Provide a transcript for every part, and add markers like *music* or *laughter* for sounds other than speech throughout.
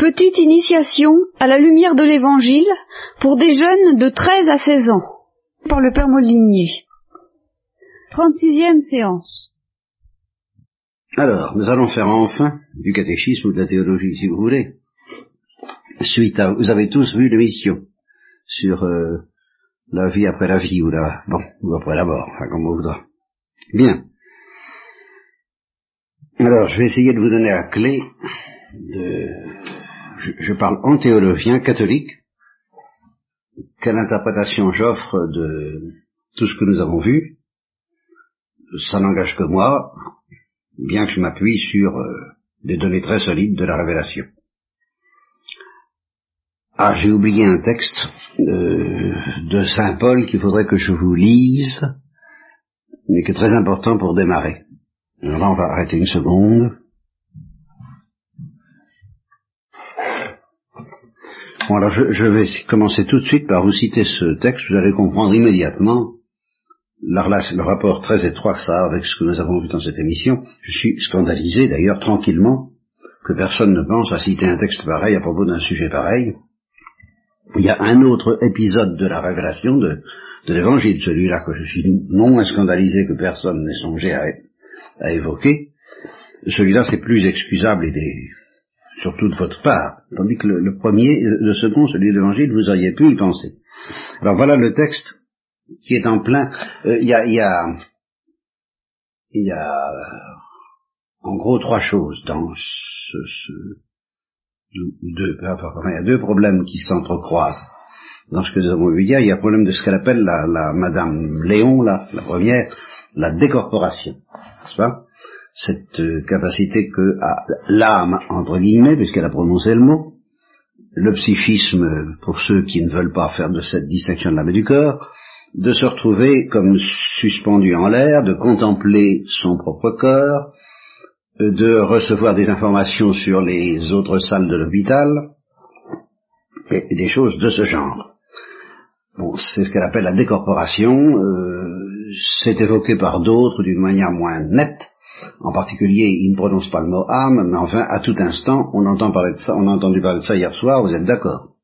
Petite initiation à la lumière de l'Évangile pour des jeunes de 13 à 16 ans, par le Père Molinier. 36e séance. Alors, nous allons faire enfin du catéchisme ou de la théologie, si vous voulez. Suite à, vous avez tous vu l'émission sur euh, la vie après la vie ou la, bon, ou après la mort, enfin, comme on voudra. Bien. Alors, je vais essayer de vous donner la clé de, je, parle en théologien catholique, quelle interprétation j'offre de tout ce que nous avons vu? Ça n'engage que moi, bien que je m'appuie sur euh, des données très solides de la révélation. Ah, j'ai oublié un texte euh, de Saint Paul qu'il faudrait que je vous lise, mais qui est très important pour démarrer. Alors là, on va arrêter une seconde. Alors je, je, vais commencer tout de suite par vous citer ce texte, vous allez comprendre immédiatement la le rapport très étroit que ça a avec ce que nous avons vu dans cette émission. Je suis scandalisé d'ailleurs tranquillement que personne ne pense à citer un texte pareil à propos d'un sujet pareil. Il y a un autre épisode de la révélation de, de l'évangile, celui-là que je suis non scandalisé que personne n'ait songé à, à évoquer. Celui-là c'est plus excusable et des, surtout de votre part, tandis que le, premier, le second, celui de l'évangile, vous auriez pu y penser. Alors voilà le texte qui est en plein. Il euh, y, a, y, a, y a en gros trois choses dans ce, ce deux, il y a deux problèmes qui s'entrecroisent dans ce que nous avons vu hier. Il y a le problème de ce qu'elle appelle la, la Madame Léon, la, la première, la décorporation, n'est-ce pas? Cette euh, capacité que l'âme, entre guillemets, puisqu'elle a prononcé le mot, le psychisme, pour ceux qui ne veulent pas faire de cette distinction de l'âme et du corps, de se retrouver comme suspendu en l'air, de contempler son propre corps, de recevoir des informations sur les autres salles de l'hôpital, et des choses de ce genre. Bon, c'est ce qu'elle appelle la décorporation, euh, c'est évoqué par d'autres d'une manière moins nette, en particulier, il ne prononce pas le mot âme, mais enfin, à tout instant, on entend parler de ça, on a entendu parler de ça hier soir, vous êtes d'accord?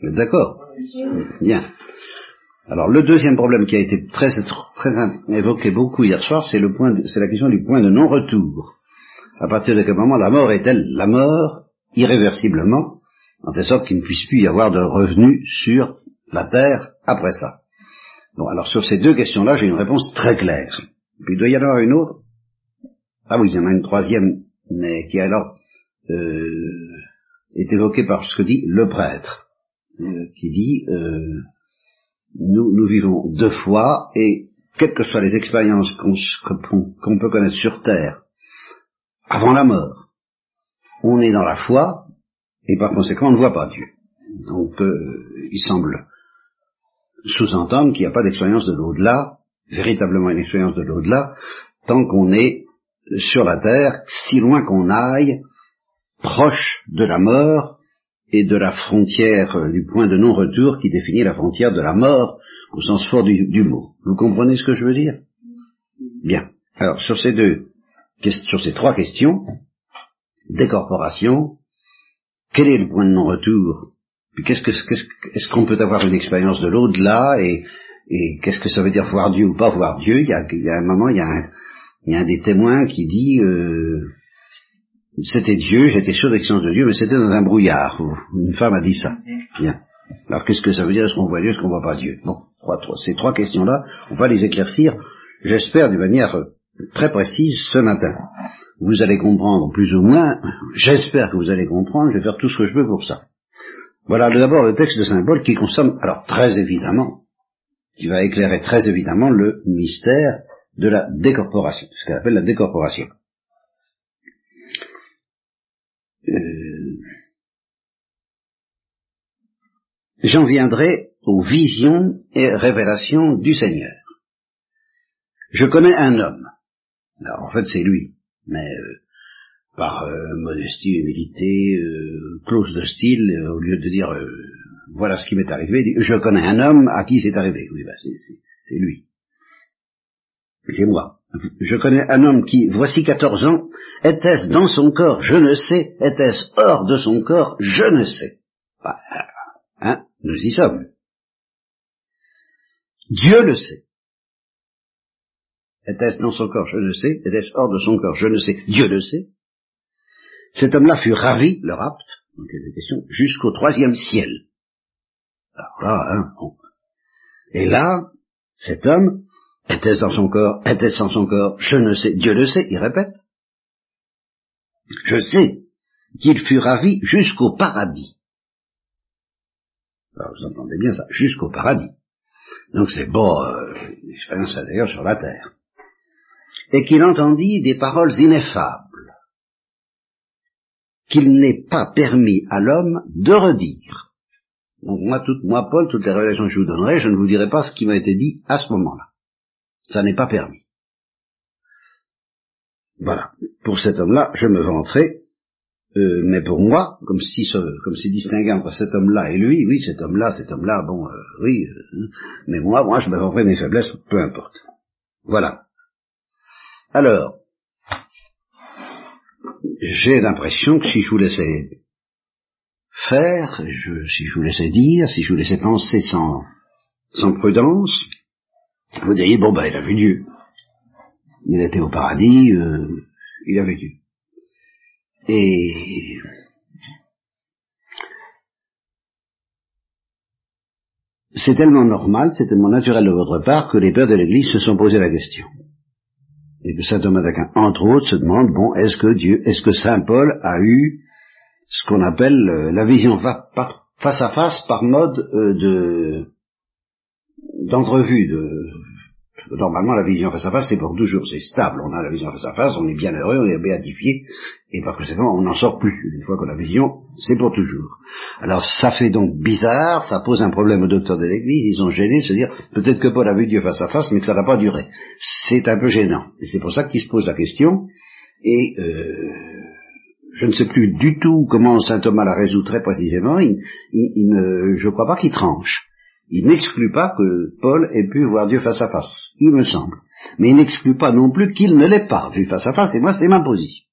Vous êtes d'accord? Bien. Alors le deuxième problème qui a été très, évoqué beaucoup hier soir, c'est la question du point de non-retour. À partir de quel moment la mort est-elle la mort irréversiblement, en telle sorte qu'il ne puisse plus y avoir de revenu sur la terre après ça? Bon, alors sur ces deux questions-là, j'ai une réponse très claire. Puis il doit y en avoir une autre. Ah oui, il y en a une troisième, mais qui alors euh, est évoquée par ce que dit le prêtre, euh, qui dit euh, nous, nous vivons deux fois, et quelles que soient les expériences qu'on peut connaître sur Terre, avant la mort, on est dans la foi, et par conséquent on ne voit pas Dieu. Donc euh, il semble sous-entendre qu'il n'y a pas d'expérience de l'au-delà, véritablement une expérience de l'au-delà, tant qu'on est sur la terre, si loin qu'on aille, proche de la mort, et de la frontière, euh, du point de non-retour qui définit la frontière de la mort au sens fort du, mot. Vous comprenez ce que je veux dire? Bien. Alors, sur ces deux, sur ces trois questions, décorporation, quel est le point de non-retour? Qu'est-ce que, est-ce qu'on peut avoir une expérience de l'au-delà et, et qu'est-ce que ça veut dire voir Dieu ou pas voir Dieu? Il y, a, il y a un moment, il y a un, il y a un des témoins qui dit euh, c'était Dieu, j'étais sûr de l'existence de Dieu, mais c'était dans un brouillard. Une femme a dit ça. Bien. Alors qu'est-ce que ça veut dire Est-ce qu'on voit Dieu Est-ce qu'on voit pas Dieu? Bon, ces trois questions-là, on va les éclaircir, j'espère, d'une manière euh, très précise ce matin. Vous allez comprendre plus ou moins, j'espère que vous allez comprendre, je vais faire tout ce que je peux pour ça. Voilà d'abord le texte de Saint Paul qui consomme, alors très évidemment, qui va éclairer très évidemment le mystère de la décorporation, ce qu'elle appelle la décorporation. Euh, j'en viendrai aux visions et révélations du Seigneur. Je connais un homme. Alors en fait c'est lui, mais euh, par euh, modestie, humilité, clause de style, au lieu de dire voilà ce qui m'est arrivé, je connais un homme à qui c'est arrivé. Oui, ben c'est lui. C'est moi. Je connais un homme qui, voici quatorze ans, était-ce dans son corps, je ne sais, était-ce hors de son corps, je ne sais. Bah, hein, nous y sommes. Dieu le sait. Était-ce dans son corps, je ne sais, était-ce hors de son corps, je ne sais, Dieu le sait. Cet homme-là fut ravi, le rapte, donc jusqu'au troisième ciel. Alors là, hein, Et là, cet homme, était-ce dans son corps, était-ce dans son corps, je ne sais, Dieu le sait, il répète. Je sais qu'il fut ravi jusqu'au paradis. Alors vous entendez bien ça, jusqu'au paradis. Donc c'est bon, euh, expérience d'ailleurs sur la terre. Et qu'il entendit des paroles ineffables, qu'il n'est pas permis à l'homme de redire. Donc moi, moi, Paul, toutes les révélations que je vous donnerai, je ne vous dirai pas ce qui m'a été dit à ce moment-là. Ça n'est pas permis. Voilà. Pour cet homme-là, je me vanterai, euh, mais pour moi, comme si comme si distingué entre cet homme-là et lui, oui, cet homme-là, cet homme-là, bon, euh, oui, euh, mais moi, moi, je me vanterai mes faiblesses, peu importe. Voilà. Alors, j'ai l'impression que si je vous laissais faire, si je vous laissais dire, si je vous laissais penser sans, sans prudence, vous diriez, bon ben il a vu Dieu. Il était au paradis, euh, il a vu Dieu. Et c'est tellement normal, c'est tellement naturel de votre part que les pères de l'Église se sont posé la question. Et que saint Thomas d'Aquin, entre autres, se demande, bon, est-ce que Dieu, est-ce que saint Paul a eu ce qu'on appelle euh, la vision face à face par mode euh, de d'entrevue, de normalement la vision face à face c'est pour toujours, c'est stable, on a la vision face à face, on est bien heureux, on est béatifié, et par conséquent on n'en sort plus, une fois qu'on a la vision, c'est pour toujours. Alors ça fait donc bizarre, ça pose un problème aux docteurs de l'Église, ils ont gêné de se dire, peut-être que Paul a vu Dieu face à face, mais que ça n'a pas duré. C'est un peu gênant, et c'est pour ça qu'ils se posent la question, et euh, je ne sais plus du tout comment saint Thomas la résout très précisément, il, ne, je ne crois pas qu'il tranche. Il n'exclut pas que Paul ait pu voir Dieu face à face, il me semble. Mais il n'exclut pas non plus qu'il ne l'ait pas vu face à face, et moi c'est ma position.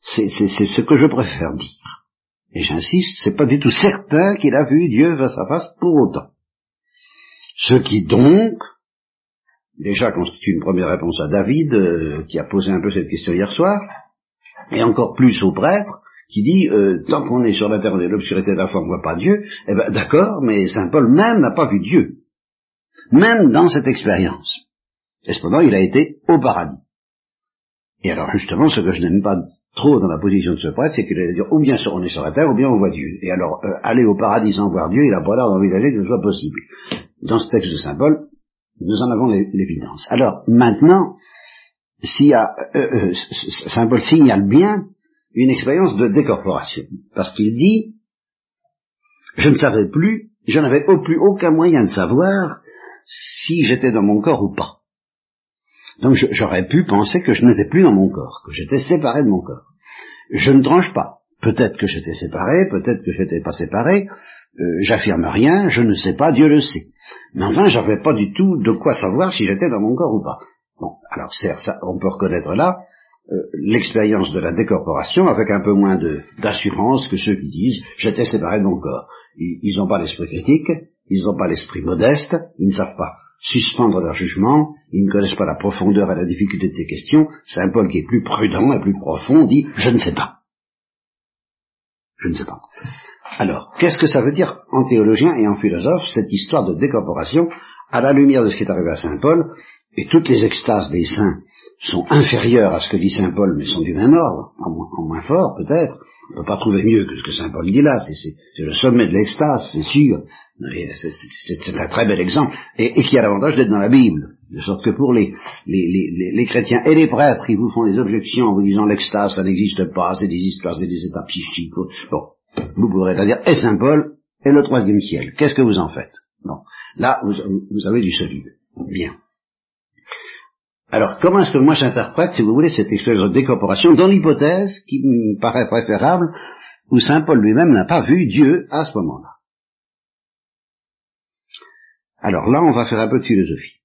C'est ce que je préfère dire. Et j'insiste, c'est pas du tout certain qu'il a vu Dieu face à face pour autant. Ce qui donc, déjà constitue une première réponse à David, euh, qui a posé un peu cette question hier soir, et encore plus au prêtre, qui dit, euh, tant qu'on est sur la terre de l'obscurité de la foi, on ne voit pas Dieu, eh ben d'accord, mais Saint Paul même n'a pas vu Dieu. Même dans cette expérience. Et cependant, il a été au paradis. Et alors justement, ce que je n'aime pas trop dans la position de ce prêtre, c'est qu'il allait dire, ou bien on est sur la terre, ou bien on voit Dieu. Et alors, euh, aller au paradis sans voir Dieu, il n'a pas l'air d'envisager que ce soit possible. Dans ce texte de Saint Paul, nous en avons l'évidence. Alors, maintenant, y a, euh, Saint Paul signale bien une expérience de décorporation. Parce qu'il dit, je ne savais plus, je n'avais au plus aucun moyen de savoir si j'étais dans mon corps ou pas. Donc j'aurais pu penser que je n'étais plus dans mon corps, que j'étais séparé de mon corps. Je ne tranche pas. Peut-être que j'étais séparé, peut-être que je n'étais pas séparé, euh, j'affirme rien, je ne sais pas, Dieu le sait. Mais enfin, j'avais pas du tout de quoi savoir si j'étais dans mon corps ou pas. Bon, alors certes, ça, on peut reconnaître là euh, l'expérience de la décorporation avec un peu moins d'assurance que ceux qui disent j'étais séparé de mon corps. Ils n'ont pas l'esprit critique, ils n'ont pas l'esprit modeste, ils ne savent pas suspendre leur jugement, ils ne connaissent pas la profondeur et la difficulté de ces questions. Saint Paul qui est plus prudent et plus profond dit je ne sais pas. Je ne sais pas. Alors, qu'est-ce que ça veut dire en théologien et en philosophe, cette histoire de décorporation? À la lumière de ce qui est arrivé à Saint Paul, et toutes les extases des saints sont inférieurs à ce que dit Saint Paul, mais sont du même ordre, en moins, fort peut-être. On ne peut pas trouver mieux que ce que Saint Paul dit là, c'est le sommet de l'extase, c'est sûr. C'est un très bel exemple, et, qui a l'avantage d'être dans la Bible. De sorte que pour les, les, chrétiens et les prêtres, ils vous font des objections en vous disant l'extase, ça n'existe pas, c'est des histoires, c'est des états psychiques. Bon, vous pourrez dire, et Saint Paul, et le troisième ciel. Qu'est-ce que vous en faites? Bon, là, vous avez du solide. Bien. Alors, comment est-ce que moi j'interprète, si vous voulez, cette expérience de décorporation dans l'hypothèse qui me paraît préférable, où Saint Paul lui-même n'a pas vu Dieu à ce moment-là? Alors là, on va faire un peu de philosophie.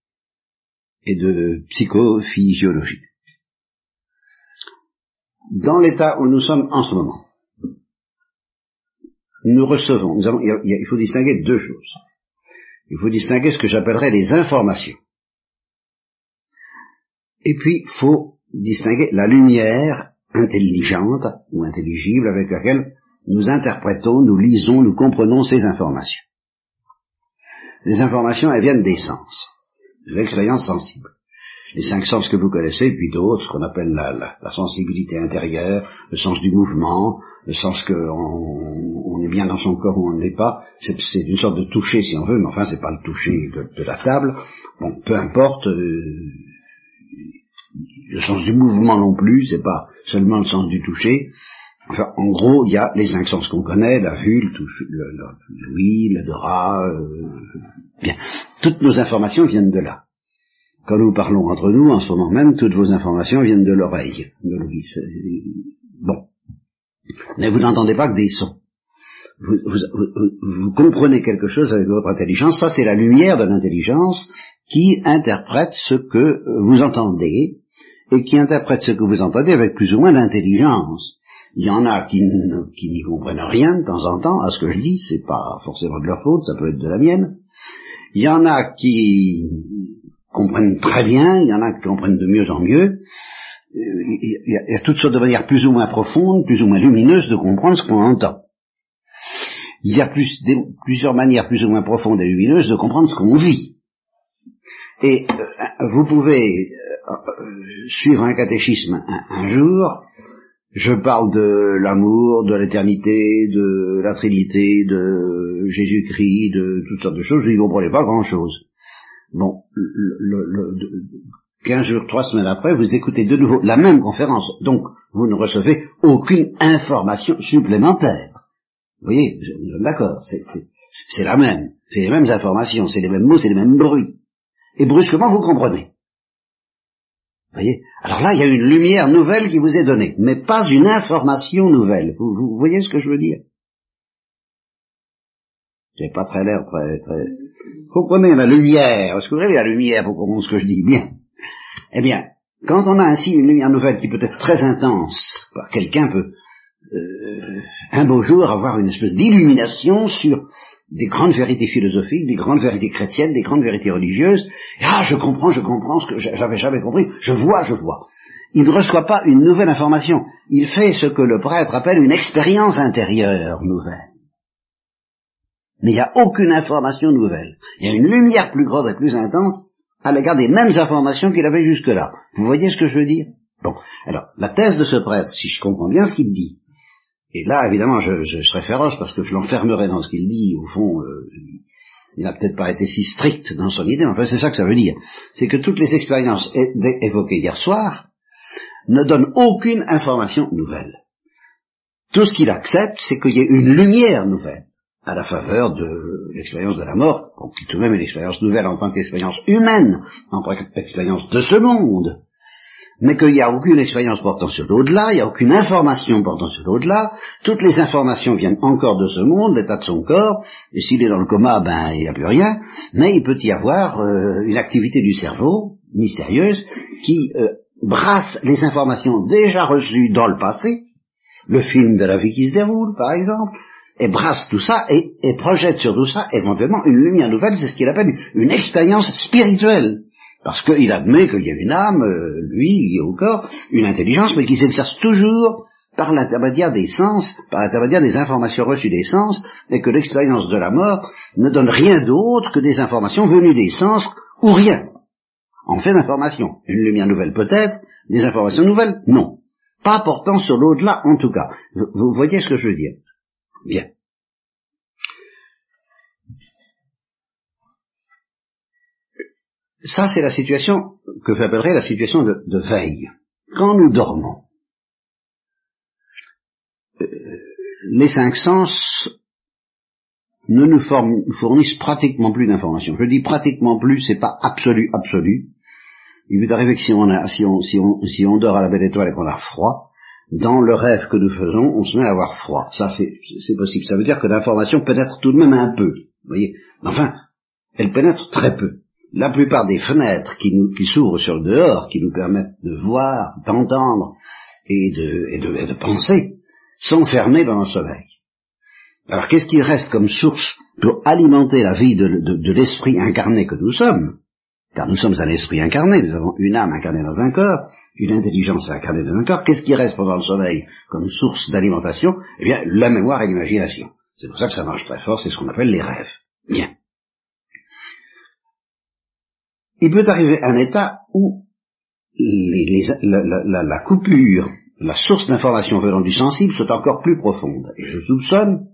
et de psychophysiologie. Dans l'état où nous sommes en ce moment, nous recevons, il faut distinguer deux choses. Il faut distinguer ce que j'appellerais les informations. Et puis, faut distinguer la lumière intelligente ou intelligible avec laquelle nous interprétons, nous lisons, nous comprenons ces informations. Les informations, elles viennent des sens, de l'expérience sensible. Les cinq sens que vous connaissez, puis d'autres, qu'on appelle la, sensibilité intérieure, le sens du mouvement, le sens qu'on on est bien dans son corps ou on ne l'est pas, c'est une sorte de toucher si on veut, mais enfin c'est pas le toucher de, la table. Bon, peu importe, euh, le sens du mouvement non plus, c'est pas seulement le sens du toucher. Enfin, en gros, il y a les cinq sens qu'on connaît, la vue, le toucher, l'ouïe, l'odorat, euh, bien. Toutes nos informations viennent de là. Quand nous parlons entre nous, en ce moment même, toutes vos informations viennent de l'oreille, de l'ouïe. Bon. Mais vous n'entendez pas que des sons. Vous, vous, comprenez quelque chose avec votre intelligence, ça c'est la lumière de l'intelligence qui interprète ce que vous entendez, et qui interprètent ce que vous entendez avec plus ou moins d'intelligence. Il y en a qui, n'y comprennent rien de temps en temps à ce que je dis, c'est pas forcément de leur faute, ça peut être de la mienne. Il y en a qui comprennent très bien, il y en a qui comprennent de mieux en mieux. Il y, a, toutes sortes de manières plus ou moins profondes, plus ou moins lumineuses de comprendre ce qu'on entend. Il y a plusieurs manières plus ou moins profondes et lumineuses de comprendre ce qu'on vit. Et euh, vous pouvez euh, suivre un catéchisme un, jour, je parle de l'amour, de l'éternité, de la Trinité, de Jésus-Christ, de toutes sortes de choses, vous n'y comprenez pas grand-chose. Bon, le, le, 15 jours, trois semaines après, vous écoutez de nouveau la même conférence, donc vous ne recevez aucune information supplémentaire. Vous voyez, d'accord, c'est la même, c'est les mêmes informations, c'est les mêmes mots, c'est les mêmes bruits. Et brusquement, vous comprenez voyez Alors là, il y a une lumière nouvelle qui vous est donnée, mais pas une information nouvelle. Vous, voyez ce que je veux dire? J'ai pas très l'air très, très... Comprenez la lumière, est-ce que vous avez la lumière pour comprendre ce que je dis? Bien. Eh bien, quand on a ainsi une lumière nouvelle qui peut être très intense, bah, quelqu'un peut euh, un beau jour avoir une espèce d'illumination sur des grandes vérités philosophiques, des grandes vérités chrétiennes, des grandes vérités religieuses. ah, je comprends, je comprends ce que j'avais jamais compris. Je vois, je vois. Il ne reçoit pas une nouvelle information. Il fait ce que le prêtre appelle une expérience intérieure nouvelle. Mais il n'y a aucune information nouvelle. Il y a une lumière plus grande et plus intense à l'égard des mêmes informations qu'il avait jusque-là. Vous voyez ce que je veux dire? Bon, alors, la thèse de ce prêtre, si je comprends bien ce qu'il dit, et là, évidemment, je, je, serais féroce parce que je l'enfermerais dans ce qu'il dit. Au fond, euh, il n'a peut-être pas été si strict dans son idée, mais enfin, c'est ça que ça veut dire. C'est que toutes les expériences évoquées hier soir ne donnent aucune information nouvelle. Tout ce qu'il accepte, c'est qu'il y ait une lumière nouvelle à la faveur de l'expérience de la mort, qui tout de même est une expérience nouvelle en tant qu'expérience humaine, en tant qu'expérience de ce monde, mais qu'il n'y a aucune expérience portant sur l'au-delà, il n'y a aucune information portant sur l'au-delà, toutes les informations viennent encore de ce monde, l'état de son corps, et s'il est dans le coma, ben il n'y a plus rien, mais il peut y avoir euh, une activité du cerveau mystérieuse qui euh, brasse les informations déjà reçues dans le passé, le film de la vie qui se déroule par exemple, et brasse tout ça et, et projette sur tout ça éventuellement une lumière nouvelle, c'est ce qu'il appelle une expérience spirituelle. Parce qu'il admet qu'il y a une âme, euh, lui, liée au corps, une intelligence, mais qui s'exerce toujours par l'intermédiaire des sens, par l'intermédiaire des informations reçues des sens, et que l'expérience de la mort ne donne rien d'autre que des informations venues des sens, ou rien. En fait d'informations. Une lumière nouvelle peut-être, des informations nouvelles, non. Pas portant sur l'au-delà, en tout cas. Vous voyez ce que je veux dire? Bien. Ça, c'est la situation que j'appellerais la situation de, veille. Quand nous dormons, euh, les cinq sens ne nous fournissent pratiquement plus d'informations. Je dis pratiquement plus, c'est pas absolu, absolu. Il peut arriver que si, on, si on dort à la belle étoile et qu'on a froid, dans le rêve que nous faisons, on se met à avoir froid. Ça, c'est possible. Ça veut dire que l'information pénètre tout de même un peu. Vous voyez? Enfin, elle pénètre très peu. La plupart des fenêtres qui, nous, qui s'ouvrent sur le dehors, qui nous permettent de voir, d'entendre et de, et, de, penser, sont fermées pendant le sommeil. Alors qu'est-ce qui reste comme source pour alimenter la vie de, de, de l'esprit incarné que nous sommes? Car nous sommes un esprit incarné, nous avons une âme incarnée dans un corps, une intelligence incarnée dans un corps. Qu'est-ce qui reste pendant le sommeil comme source d'alimentation? Eh bien, la mémoire et l'imagination. C'est pour ça que ça marche très fort, c'est ce qu'on appelle les rêves. Bien. Il peut arriver un état où la, coupure, la source d'information venant du sensible soit encore plus profonde. Et je soupçonne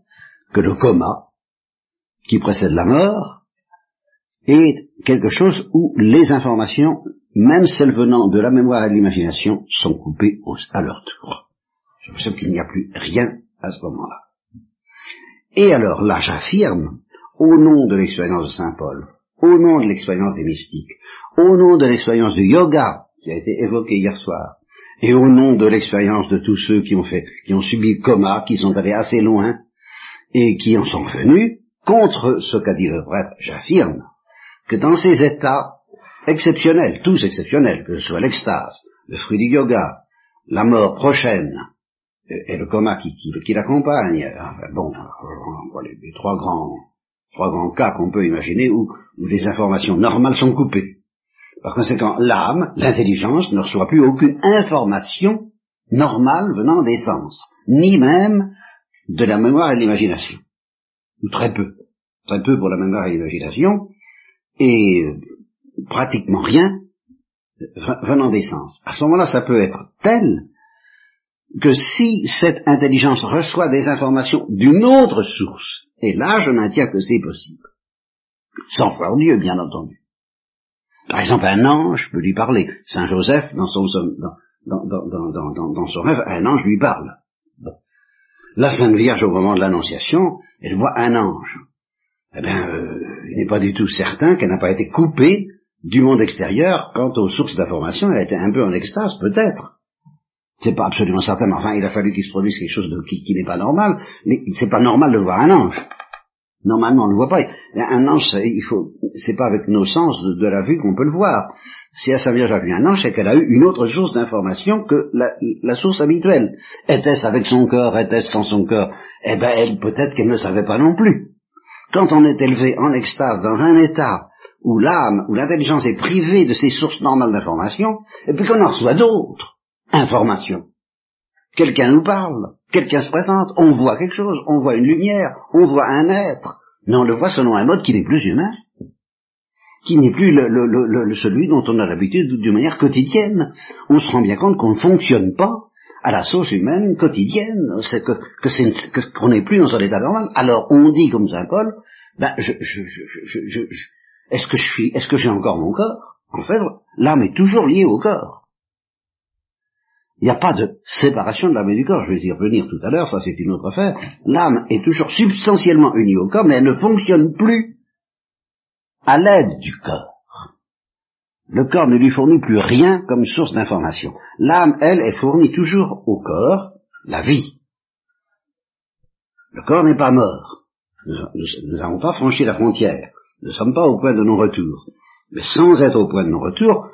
que le coma, qui précède la mort, est quelque chose où les informations, même celles venant de la mémoire et de l'imagination, sont coupées à leur tour. Je pense qu'il n'y a plus rien à ce moment-là. Et alors là, j'affirme, au nom de l'expérience de Saint Paul, au nom de l'expérience des mystiques, au nom de l'expérience du yoga qui a été évoquée hier soir, et au nom de l'expérience de tous ceux qui ont fait, qui ont subi le coma, qui sont allés assez loin, et qui en sont venus, contre ce qu'a dit le prêtre, j'affirme que dans ces états exceptionnels, tous exceptionnels, que ce soit l'extase, le fruit du yoga, la mort prochaine, et, le coma qui, qui, l'accompagne, bon, les, les, trois grands, trois grands cas qu'on peut imaginer où, où les informations normales sont coupées. Par conséquent, l'âme, l'intelligence, ne reçoit plus aucune information normale venant des sens, ni même de la mémoire et de l'imagination. Ou très peu. Très peu pour la mémoire et l'imagination, et euh, pratiquement rien venant des sens. À ce moment-là, ça peut être tel que si cette intelligence reçoit des informations d'une autre source, et là je maintiens que c'est possible, sans voir Dieu bien entendu. Par exemple, un ange peut lui parler. Saint Joseph, dans son, dans, dans son rêve, un ange lui parle. La Sainte Vierge, au moment de l'Annonciation, elle voit un ange. Eh bien, euh, il n'est pas du tout certain qu'elle n'a pas été coupée du monde extérieur quant aux sources d'information. Elle a été un peu en extase, peut-être. C'est pas absolument certain, mais enfin, il a fallu qu'il se produise quelque chose qui, n'est pas normal. Mais c'est pas normal de voir un ange. Normalement, on ne le voit pas. Un ange, il faut, c'est pas avec nos sens de, la vue qu'on peut le voir. Si la Sainte Vierge a vu un ange, c'est qu'elle a eu une autre source d'information que la, source habituelle. Était-ce avec son corps, était-ce sans son corps? Eh ben, elle, peut-être qu'elle ne savait pas non plus. Quand on est élevé en extase dans un état où l'âme, où l'intelligence est privée de ses sources normales d'information, et puis qu'on en reçoit d'autres, information. Quelqu'un nous parle, quelqu'un se présente, on voit quelque chose, on voit une lumière, on voit un être, mais on le voit selon un mode qui n'est plus humain, qui n'est plus le, celui dont on a l'habitude d'une manière quotidienne. On se rend bien compte qu'on ne fonctionne pas à la sauce humaine quotidienne, c'est que, qu'on n'est plus dans un état normal. Alors on dit comme Saint Paul, ben je, je, je, est-ce que je suis, est-ce que j'ai encore mon corps? En fait, l'âme est toujours liée au corps. Il n'y a pas de séparation de l'âme et du corps, je vais y revenir tout à l'heure, ça c'est une autre affaire. L'âme est toujours substantiellement unie au corps, mais elle ne fonctionne plus à l'aide du corps. Le corps ne lui fournit plus rien comme source d'information. L'âme, elle, est fournie toujours au corps, la vie. Le corps n'est pas mort. Nous n'avons pas franchi la frontière. Nous ne sommes pas au point de non-retour. Mais sans être au point de non-retour,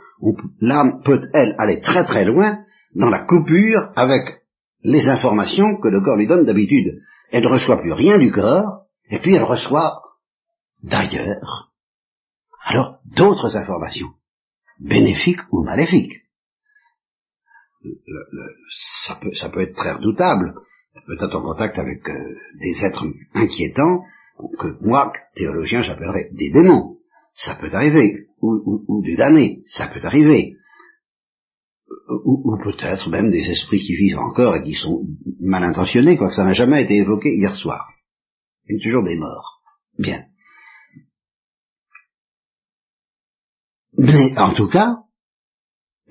l'âme peut, elle, aller très très loin dans la coupure avec les informations que le corps lui donne d'habitude. Elle ne reçoit plus rien du corps, et puis elle reçoit d'ailleurs, alors d'autres informations, bénéfiques ou maléfiques. ça, peut, peut être très redoutable, peut-être en contact avec euh, des êtres inquiétants, que moi, théologien, j'appellerais des démons. Ça peut arriver, ou, ou des damnés, ça peut arriver ou, peut-être même des esprits qui vivent encore et qui sont mal intentionnés, quoique ça n'a jamais été évoqué hier soir. Il y a toujours des morts. Bien. Mais en tout cas,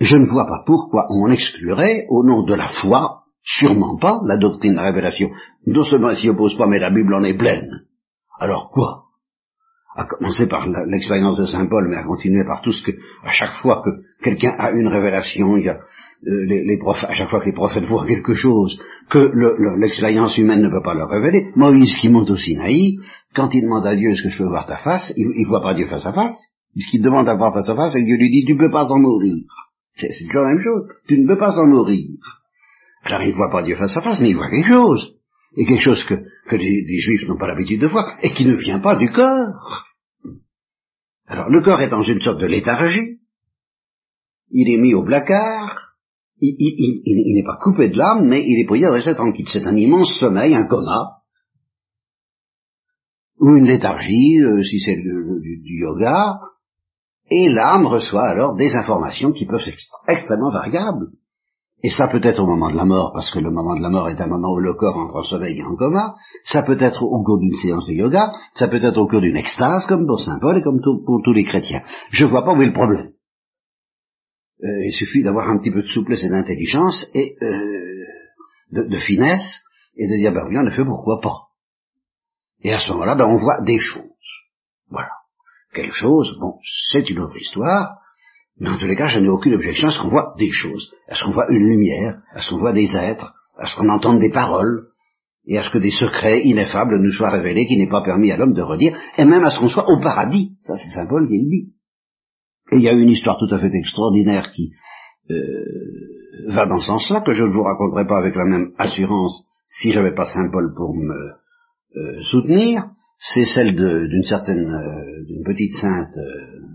je ne vois pas pourquoi on exclurait, au nom de la foi, sûrement pas, la doctrine de la révélation. Non seulement elle s'y oppose pas, mais la Bible en est pleine. Alors quoi? À commencer par l'expérience de Saint Paul, mais à continuer par tout ce que, à chaque fois que quelqu'un a une révélation, il y a euh, les, les à chaque fois que les prophètes voient quelque chose que l'expérience humaine ne peut pas leur révéler. Moïse qui monte au Sinaï, quand il demande à Dieu est-ce que je peux voir ta face, il, ne voit pas Dieu face à face, Puisqu'il demande à voir face à face et Dieu lui dit, tu ne peux pas en mourir. C'est toujours la même chose. Tu ne peux pas en mourir. Alors il ne voit pas Dieu face à face, mais il voit quelque chose. Et quelque chose que, que les, Juifs n'ont pas l'habitude de voir, et qui ne vient pas du corps. Alors le corps est dans une sorte de léthargie. Il est mis au placard. Il, n'est pas coupé de l'âme, mais il est prié de rester tranquille. C'est un immense sommeil, un coma, ou une léthargie, euh, si c'est du, yoga, et l'âme reçoit alors des informations qui peuvent être extrêmement variables. Et ça peut être au moment de la mort, parce que le moment de la mort est un moment où le corps entre en sommeil et en coma, ça peut être au cours d'une séance de yoga, ça peut être au cours d'une extase, comme pour Saint Paul et comme pour tous les chrétiens. Je vois pas où est le problème. Euh, il suffit d'avoir un petit peu de souplesse et d'intelligence et euh, de, finesse, et de dire, ben oui, en effet, pourquoi pas. Et à ce moment-là, ben, on voit des choses. Voilà. Quelque chose, bon, c'est une autre histoire, mais en tous les cas, je n'ai aucune objection à ce qu'on voit des choses, à ce qu'on voit une lumière, à ce qu'on voit des êtres, à ce qu'on entende des paroles, et à ce que des secrets ineffables nous soient révélés qui n'est pas permis à l'homme de redire, et même à ce qu'on soit au paradis. Ça, c'est Saint Paul qui le dit. Et il y a une histoire tout à fait extraordinaire qui euh, va dans ce sens-là, que je ne vous raconterai pas avec la même assurance si j'avais pas Saint Paul pour me euh, soutenir. C'est celle d'une certaine, euh, d'une petite sainte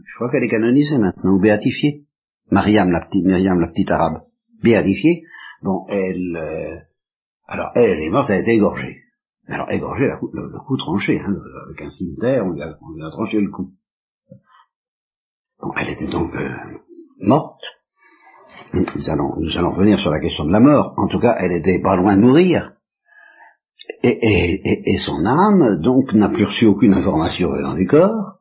je crois qu'elle est canonisée maintenant, ou béatifiée. Mariam, la petite, Myriam, la petite arabe, béatifiée. Bon, elle, euh, alors elle, est morte, elle a été égorgée. Alors égorgée, le, le, cou tranché, hein, avec un cimetière, on lui, a, on tranché le cou. Bon, elle était donc euh, morte. Nous allons, nous allons revenir sur la question de la mort. En tout cas, elle était pas loin de mourir. Et, et, et son âme, donc, n'a plus reçu aucune information dans du corps.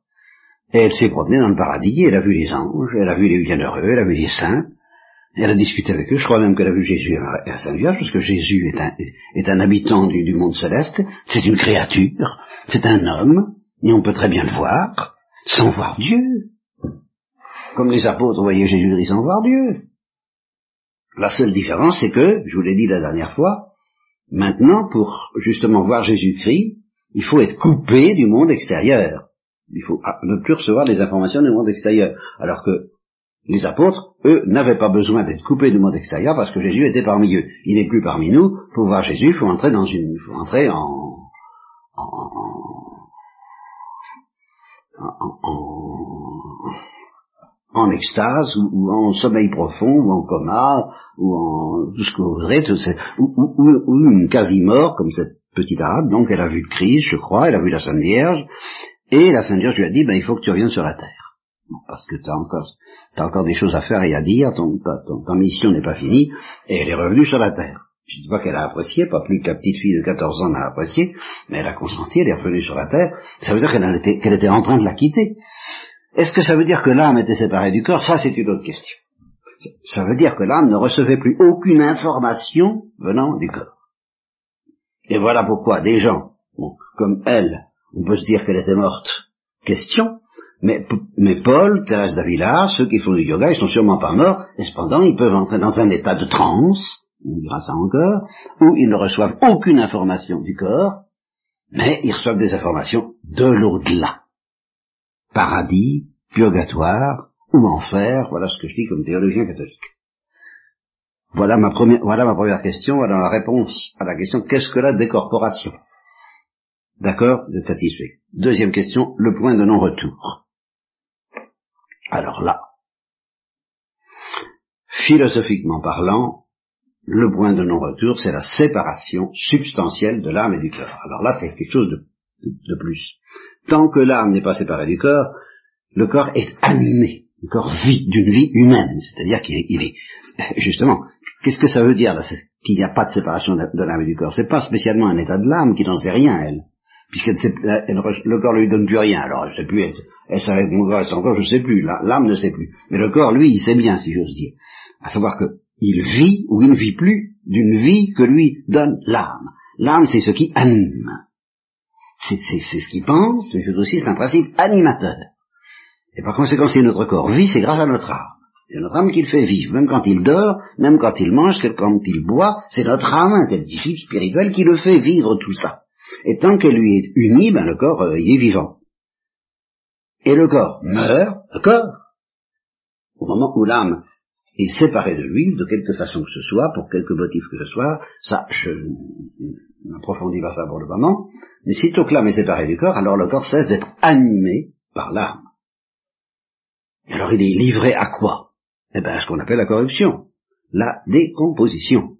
Et elle s'est promenée dans le paradis, elle a vu les anges, elle a vu les bienheureux, elle a vu les saints, elle a discuté avec eux, je crois même qu'elle a vu Jésus à Saint-Vierge, parce que Jésus est un, est un habitant du, monde céleste, c'est une créature, c'est un homme, et on peut très bien le voir, sans voir Dieu. Comme les apôtres voyaient Jésus sans voir Dieu. La seule différence, c'est que, je vous l'ai dit la dernière fois, maintenant, pour justement voir Jésus-Christ, il faut être coupé du monde extérieur. Il faut ne plus recevoir des informations du monde extérieur. Alors que les apôtres, eux, n'avaient pas besoin d'être coupés du monde extérieur parce que Jésus était parmi eux. Il n'est plus parmi nous. Pour voir Jésus, il faut entrer dans une, faut entrer en, en, en, en extase ou, en sommeil profond ou en coma ou en tout ce que vous voudrez, ou, une quasi-mort comme cette petite arabe. Donc elle a vu le Christ, je crois, elle a vu la Sainte Vierge, et la Sainte Vierge lui a dit, ben, il faut que tu reviennes sur la terre. Parce que tu as encore, encore des choses à faire et à dire, ton, ta, ta mission n'est pas finie, et elle est revenue sur la terre. Je ne dis pas qu'elle a apprécié, pas plus que la petite fille de 14 ans n'a apprécié, mais elle a consenti, elle est revenue sur la terre. Ça veut dire qu'elle était, qu'elle était en train de la quitter. Est-ce que ça veut dire que l'âme était séparée du corps? Ça, c'est une autre question. Ça veut dire que l'âme ne recevait plus aucune information venant du corps. Et voilà pourquoi des gens, comme elle, on peut se dire qu'elle était morte. Question. Mais, Paul, Thérèse d'Avila, ceux qui font du yoga, ils sont sûrement pas morts, et cependant ils peuvent entrer dans un état de transe, on dira ça encore, où ils ne reçoivent aucune information du corps, mais ils reçoivent des informations de l'au-delà. Paradis, purgatoire, ou enfer, voilà ce que je dis comme théologien catholique. Voilà ma première, ma question, voilà la réponse à la question qu'est-ce que la décorporation? D'accord? Vous êtes satisfait? Deuxième question, le point de non-retour. Alors là, philosophiquement parlant, le point de non-retour, c'est la séparation substantielle de l'âme et du corps. Alors là, c'est quelque chose de, plus. Tant que l'âme n'est pas séparée du corps, le corps est animé. Le corps vit d'une vie humaine. C'est-à-dire qu'il est, est, *laughs* justement, qu'est-ce que ça veut dire qu'il n'y a pas de séparation de l'âme et du corps? C'est pas spécialement un état de l'âme qui n'en sait rien, elle puisque le corps lui donne plus rien, alors elle ne sait plus être, elle s'arrête mon corps, encore, je ne sais plus, l'âme ne sait plus. Mais le corps, lui, il sait bien, si j'ose dire. À savoir que il vit ou il ne vit plus d'une vie que lui donne l'âme. L'âme, c'est ce qui anime. C'est ce qui pense, mais c'est aussi un principe animateur. Et par conséquent, si notre corps vit, c'est grâce à notre âme. C'est notre âme qui le fait vivre. Même quand il dort, même quand il mange, quand il boit, c'est notre âme intelligible, spirituelle, qui le fait vivre tout ça. Et tant qu'elle lui est unie, ben le corps, euh, est vivant. et le corps meurt, le corps, au moment où l'âme est séparée de lui, de quelque façon que ce soit, pour quelque motif que ce soit, ça, je n'approfondis pas ça pour le moment, mais sitôt que l'âme est séparée du corps, alors le corps cesse d'être animé par l'âme. Alors il est livré à quoi? Eh bien, à ce qu'on appelle la corruption, la décomposition.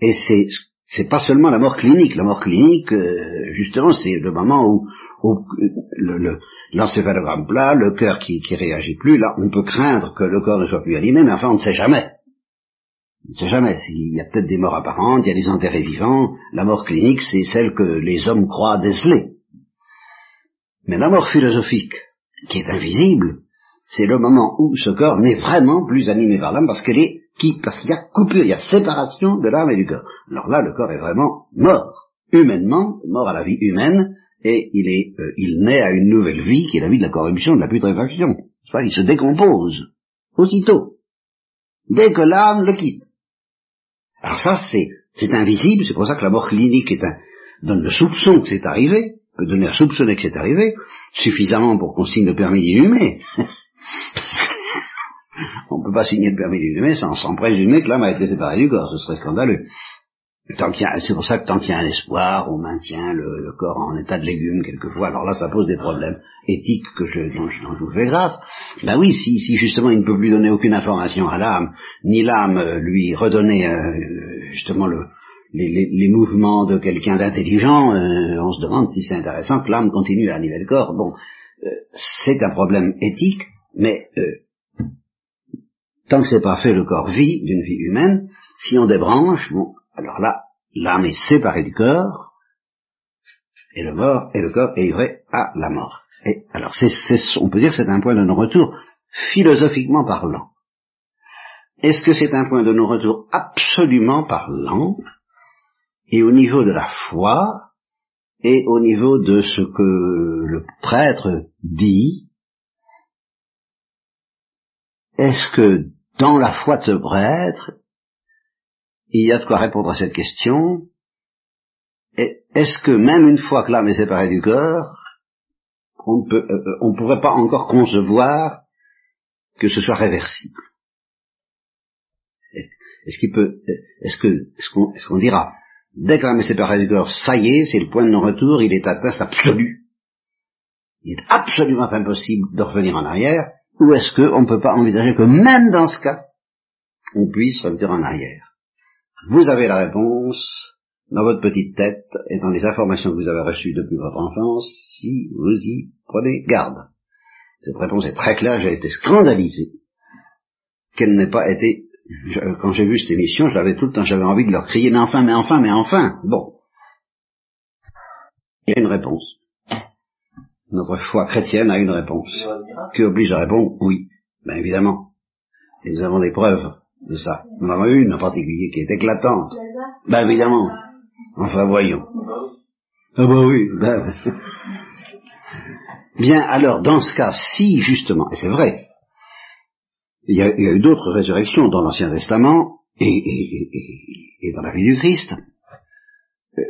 Et c'est c'est pas seulement la mort clinique. La mort clinique, euh, justement, c'est le moment où, où le, l'encéphalogramme plat, le cœur qui, qui réagit plus, là, on peut craindre que le corps ne soit plus animé, mais enfin, on ne sait jamais. On ne sait jamais. Il y a peut-être des morts apparentes, il y a des enterrés vivants. La mort clinique, c'est celle que les hommes croient déceler. Mais la mort philosophique, qui est invisible, c'est le moment où ce corps n'est vraiment plus animé par l'âme parce qu'elle est qui, parce qu'il y a coupure, il y a séparation de l'âme et du corps. Alors là, le corps est vraiment mort, humainement, mort à la vie humaine, et il est, euh, il naît à une nouvelle vie qui est la vie de la corruption, de la putréfaction. Soit il se décompose aussitôt, dès que l'âme le quitte. Alors ça, c'est, invisible, c'est pour ça que la mort clinique est un, donne le soupçon que c'est arrivé, peut donner à soupçonner que c'est arrivé, suffisamment pour qu'on signe le permis d'inhumer. *laughs* on ne peut pas signer le permis d'inhumer sans, sans présumer que l'âme a été séparée du corps, ce serait scandaleux c'est pour ça que tant qu'il y a un espoir, on maintient le, corps en état de légume quelquefois. Alors là, ça pose des problèmes éthiques que je, dont, je vous fais grâce. Ben oui, si, si justement il ne peut plus donner aucune information à l'âme, ni l'âme euh, lui redonner euh, justement le, les, mouvements de quelqu'un d'intelligent, euh, on se demande si c'est intéressant que l'âme continue à animer le corps. Bon, c'est un problème éthique, mais tant que c'est pas fait, le corps vit d'une vie humaine. Si on débranche, bon, alors là, l'âme est séparée du corps, et le mort et le corps est livré à la mort. Et alors, on peut dire que c'est un point de non-retour, philosophiquement parlant. Est-ce que c'est un point de non-retour absolument parlant, et au niveau de la foi, et au niveau de ce que le prêtre dit, est-ce que dans la foi de ce prêtre, il y a de quoi répondre à cette question. Est-ce que même une fois que l'âme est séparée du corps, on ne euh, euh, pourrait pas encore concevoir que ce soit réversible? Est-ce qu'il peut, est-ce que, est-ce qu'on, dira, dès que l'âme est séparée du corps, ça y est, c'est le point de non-retour, il est atteint, c'est absolu. Il est absolument impossible de revenir en arrière, ou est-ce qu'on ne peut pas envisager que même dans ce cas, on puisse revenir en arrière? Vous avez la réponse dans votre petite tête et dans les informations que vous avez reçues depuis votre enfance si vous y prenez garde. Cette réponse est très claire, j'ai été scandalisé qu'elle n'ait pas été... quand j'ai vu cette émission, je l'avais tout le temps, j'avais envie de leur crier, mais enfin, mais enfin, mais enfin, bon. Il y a une réponse. Notre foi chrétienne a une réponse. Qui oblige à répondre oui, bien évidemment. Et nous avons des preuves de ça. On en a une en particulier qui est éclatante. Ben évidemment. Enfin voyons. Ah bah oui. Ben... Bien alors dans ce cas, si justement, et c'est vrai, il y, a, eu d'autres résurrections dans l'Ancien Testament et, dans la vie du Christ. Euh,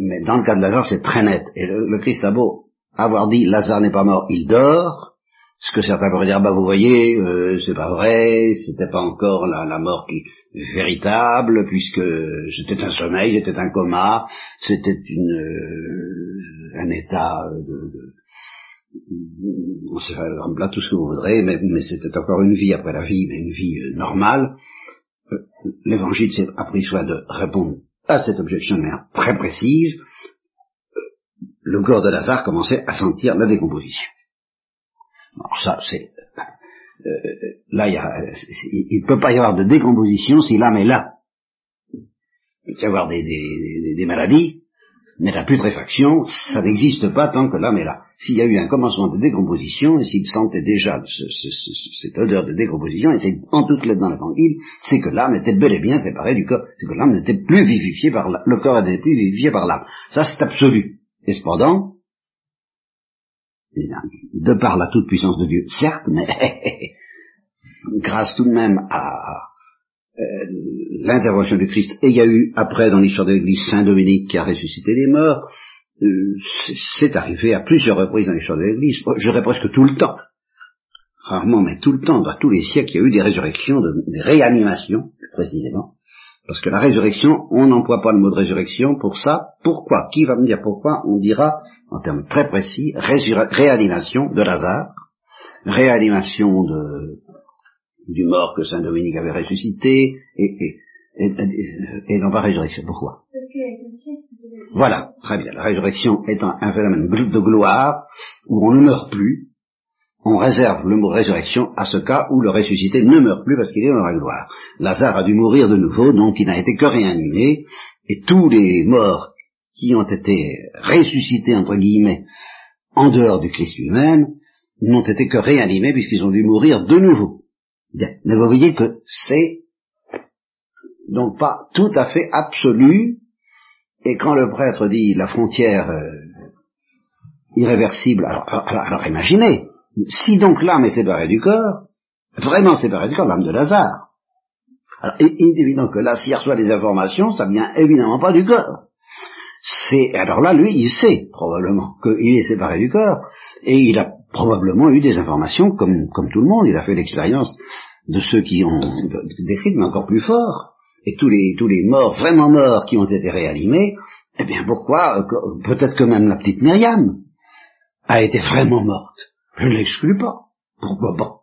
mais dans le cas de Lazare, c'est très net. Et le, le Christ a beau avoir dit Lazare n'est pas mort, il dort, ce que certains pourraient dire, bah vous voyez, euh, c'est pas vrai, c'était pas encore la, mort qui véritable, puisque c'était un sommeil, c'était un coma, c'était euh, un état de, on sait là tout ce que vous voudrez, mais, c'était encore une vie après la vie, mais une vie euh, normale. L'évangile a pris soin de répondre à cette objection de manière très précise. Le corps de Lazare commençait à sentir la décomposition. Alors ça, c'est euh, là, il ne peut pas y avoir de décomposition si l'âme est là. Il peut y avoir des, des, maladies, mais la putréfaction, ça n'existe pas tant que l'âme est là. S'il y a eu un commencement de décomposition, et s'il sentait déjà cette odeur de décomposition, et c'est en toute lettre dans l'évangile, c'est que l'âme était bel et bien séparée du corps, c'est que l'âme n'était plus vivifiée par l'âme, le corps n'était plus vivifié par l'âme. Ça, c'est absolu. Et cependant, de par la toute-puissance de Dieu, certes, mais *laughs* grâce tout de même à euh, l'intervention du Christ, et il y a eu après dans l'histoire de l'Église Saint Dominique qui a ressuscité les morts, euh, c'est arrivé à plusieurs reprises dans l'histoire de l'Église, je dirais presque tout le temps, rarement mais tout le temps, dans tous les siècles, il y a eu des résurrections, des réanimations, précisément, parce que la résurrection, on n'emploie pas le mot de résurrection pour ça. Pourquoi? Qui va me dire pourquoi? On dira, en termes très précis, réanimation de Lazare, réanimation de, du mort que Saint Dominique avait ressuscité, et, et, non pas résurrection. Pourquoi? Voilà, très bien. La résurrection est un, un phénomène de gloire où on ne meurt plus, on réserve le mot résurrection à ce cas où le ressuscité ne meurt plus parce qu'il est dans la gloire. Lazare a dû mourir de nouveau, donc il n'a été que réanimé, et tous les morts qui ont été ressuscités, entre guillemets, en dehors du Christ lui-même, n'ont été que réanimés puisqu'ils ont dû mourir de nouveau. Mais vous voyez que c'est donc pas tout à fait absolu, et quand le prêtre dit la frontière euh, irréversible, alors imaginez, si donc l'âme est séparée du corps, vraiment séparée du corps, l'âme de Lazare. Alors, il est évident que là, s'il reçoit des informations, ça vient évidemment pas du corps. C'est, alors là, lui, il sait probablement qu'il est séparé du corps, et il a probablement eu des informations comme, comme tout le monde, il a fait l'expérience de ceux qui ont décrit, mais encore plus fort, et tous les, tous les morts, vraiment morts, qui ont été réanimés, eh bien pourquoi, peut-être que même la petite Myriam a été vraiment morte. Je ne l'exclus pas. Pourquoi pas?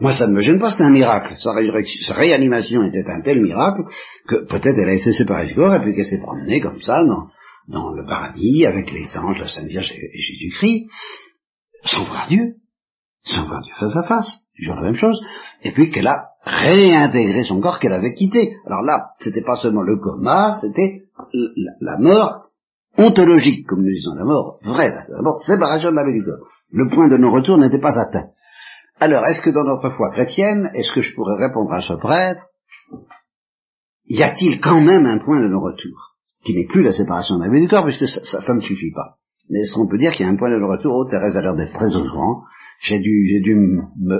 Moi, ça ne me gêne pas, c'est un miracle. Sa, réanimation était un tel miracle que peut-être elle a essayé séparer du corps et puis qu'elle s'est promenée comme ça dans, dans le paradis avec les anges, la Sainte Vierge et Jésus-Christ, sans voir Dieu, sans voir Dieu face à face, toujours la même chose, et puis qu'elle a réintégré son corps qu'elle avait quitté. Alors là, c'était pas seulement le coma, c'était la mort ontologique, comme nous disons, la mort vraie, la mort séparation de la vie du corps. Le point de non-retour n'était pas atteint. Alors, est-ce que dans notre foi chrétienne, est-ce que je pourrais répondre à ce prêtre, y a-t-il quand même un point de non-retour qui n'est plus la séparation de la vie du corps, puisque ça, ne suffit pas? Mais est-ce qu'on peut dire qu'il y a un point de non-retour? Oh, Thérèse a l'air d'être très au J'ai dû, me,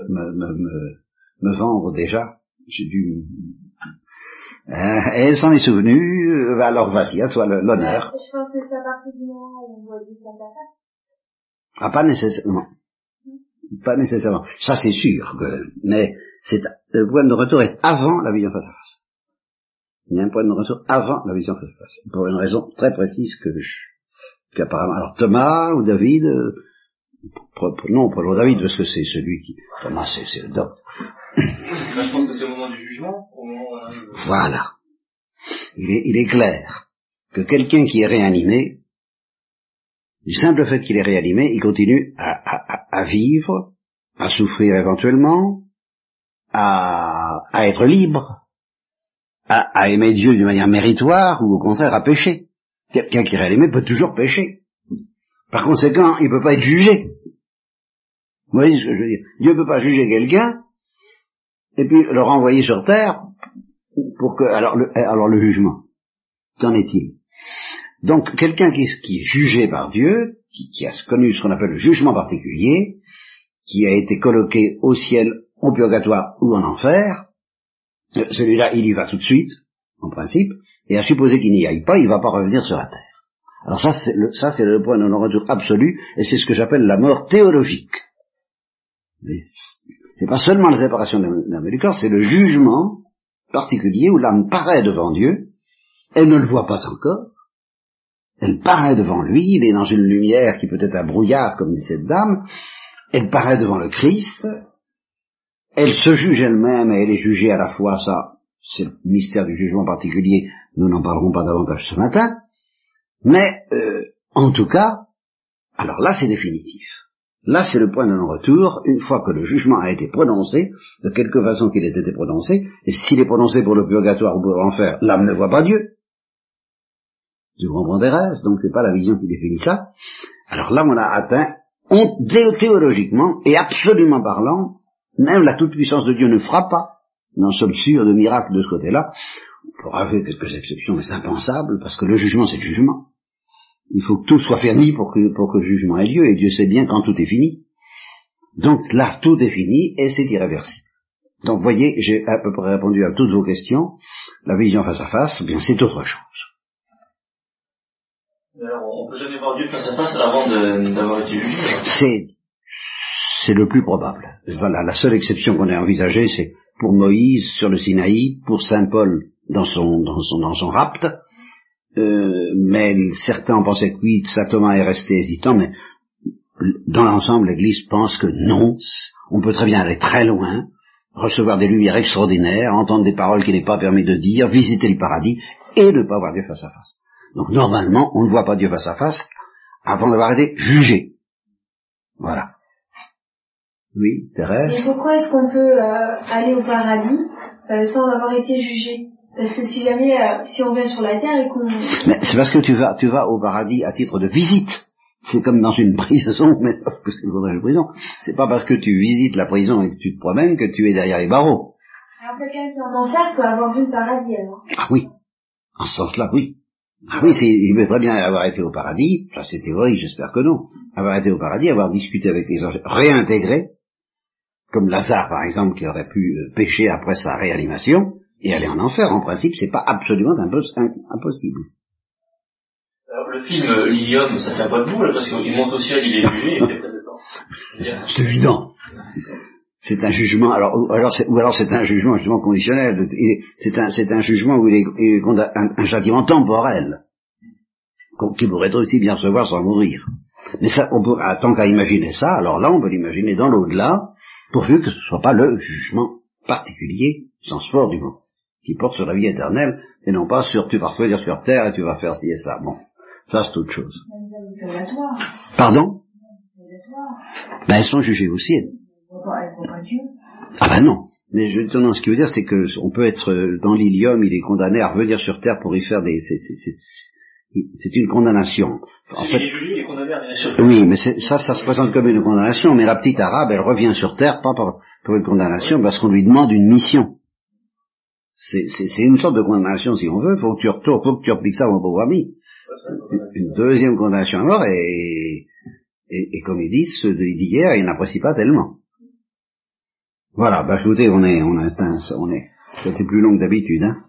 me, vendre déjà. J'ai dû elle s'en est souvenue, euh, alors vas-y, à toi l'honneur. Je pense que c'est à partir du moment où on voit face à face. Ah, pas nécessairement. Pas nécessairement. Ça, c'est sûr. Que, mais c'est, le point de retour est avant la vision face à face. Il y a un point de retour avant la vision face à face. Pour une raison très précise que je, qu'apparemment, alors Thomas ou David, euh, non, pour David, parce que c'est celui qui, Thomas, c'est le docte. je pense que c'est au moment du jugement, au moment voilà. Il est, clair que quelqu'un qui est réanimé, du simple fait qu'il est réanimé, il continue à, vivre, à souffrir éventuellement, à, être libre, à, aimer Dieu d'une manière méritoire ou au contraire à pécher. Quelqu'un qui est réanimé peut toujours pécher. Par conséquent, il ne peut pas être jugé. Vous voyez ce que je veux dire? Dieu ne peut pas juger quelqu'un et puis le renvoyer sur terre pour que alors le, alors jugement. Qu'en est-il? Donc quelqu'un qui, est jugé par Dieu, qui, qui a connu ce qu'on appelle le jugement particulier, qui a été colloqué au ciel, au purgatoire ou en enfer, euh, celui-là il y va tout de suite, en principe, et à supposer qu'il n'y aille pas, il ne va pas revenir sur la terre. Alors ça c'est le, ça c'est le point de non-retour absolu, et c'est ce que j'appelle la mort théologique. C'est pas seulement la séparation de l'âme du corps, c'est le jugement particulier où l'âme paraît devant Dieu, elle ne le voit pas encore, elle paraît devant lui, il est dans une lumière qui peut être un brouillard, comme dit cette dame, elle paraît devant le Christ, elle se juge elle-même et elle est jugée à la fois, ça, c'est le mystère du jugement particulier, nous n'en parlerons pas davantage ce matin, mais euh, en tout cas, alors là c'est définitif. Là, c'est le point de non-retour, une fois que le jugement a été prononcé, de quelque façon qu'il ait été prononcé, et s'il est prononcé pour le purgatoire ou pour l'enfer, l'âme ne voit pas Dieu. Tu comprends Thérèse Donc c'est pas la vision qui définit ça. Alors là, on a atteint, on, théologiquement et absolument parlant, même la toute-puissance de Dieu ne fera pas. Nous sommes sûrs de miracles de ce côté-là. On pourra faire quelques exceptions, mais c'est impensable, parce que le jugement, c'est le jugement. Il faut que tout soit fini pour que, pour que le jugement ait lieu, et Dieu sait bien quand tout est fini. Donc là, tout est fini, et c'est irréversible. Donc voyez, j'ai à peu près répondu à toutes vos questions. La vision face à face, bien c'est autre chose. Alors, on peut jamais voir Dieu face à face avant d'avoir été jugé. C'est, c'est le plus probable. Voilà, la seule exception qu'on ait envisagée, c'est pour Moïse sur le Sinaï, pour Saint Paul dans son, dans son, dans son rapt, euh, mais certains pensé que oui, Saint Thomas est resté hésitant, mais dans l'ensemble, l'Église pense que non, on peut très bien aller très loin, recevoir des lumières extraordinaires, entendre des paroles qu'il n'est pas permis de dire, visiter le paradis, et ne pas voir Dieu face à face. Donc normalement, on ne voit pas Dieu face à face avant d'avoir été jugé. Voilà. Oui, Thérèse? Mais pourquoi est-ce qu'on peut euh, aller au paradis euh, sans avoir été jugé? Parce que si jamais, euh, si on vient sur la terre et qu'on... C'est parce que tu vas, tu vas au paradis à titre de visite. C'est comme dans une *laughs* prison, mais sauf que c'est dans une prison. C'est pas parce que tu visites la prison et que tu te promènes que tu es derrière les barreaux. Alors quelqu'un qui est en enfer peut avoir vu le paradis alors Ah oui. En ce sens-là, oui. Ah oui, il peut très bien avoir été au paradis, ça c'est théorie, j'espère que non, avoir été au paradis, avoir discuté avec les anges, réintégré, comme Lazare par exemple, qui aurait pu euh, pécher après sa réanimation, et aller en enfer. En principe, c'est pas absolument impossible. Alors, le film euh, Lilium, ça tient pas debout, là, parce qu'il monte au ciel, il est jugé, et *laughs* C'est évident c'est un jugement, alors, ou alors c'est, ou alors c'est un jugement justement conditionnel, c'est un, c'est un jugement où il est, un, un, châtiment temporel, qui pourrait aussi bien se voir sans mourir. Mais ça, on peut, tant qu'à imaginer ça, alors là, on peut l'imaginer dans l'au-delà, pourvu que ce soit pas le jugement particulier, sens fort du mot, qui porte sur la vie éternelle, et non pas sur tu vas revenir sur terre et tu vas faire ci et ça. Bon, ça c'est autre chose. Pardon? Ben, elles sont jugées aussi. Ah ben non. Mais je, non, ce qui veut dire, c'est que on peut être euh, dans l'ilium, il est condamné à revenir sur terre pour y faire des. C'est une condamnation. En fait, il est condamné à sur terre. Oui, mais ça, ça se présente comme une condamnation. Mais la petite arabe, elle revient sur terre pas pour, pour une condamnation, parce qu'on lui demande une mission. C'est une sorte de condamnation, si on veut. Faut que tu retournes, faut que tu repliques ça, mon pauvre ami. Une deuxième condamnation à mort, et, et, et comme ils disent, ceux d'hier, ils n'apprécient pas tellement. Voilà, bah écoutez, on est, on a, on est, c'était plus long que d'habitude, hein.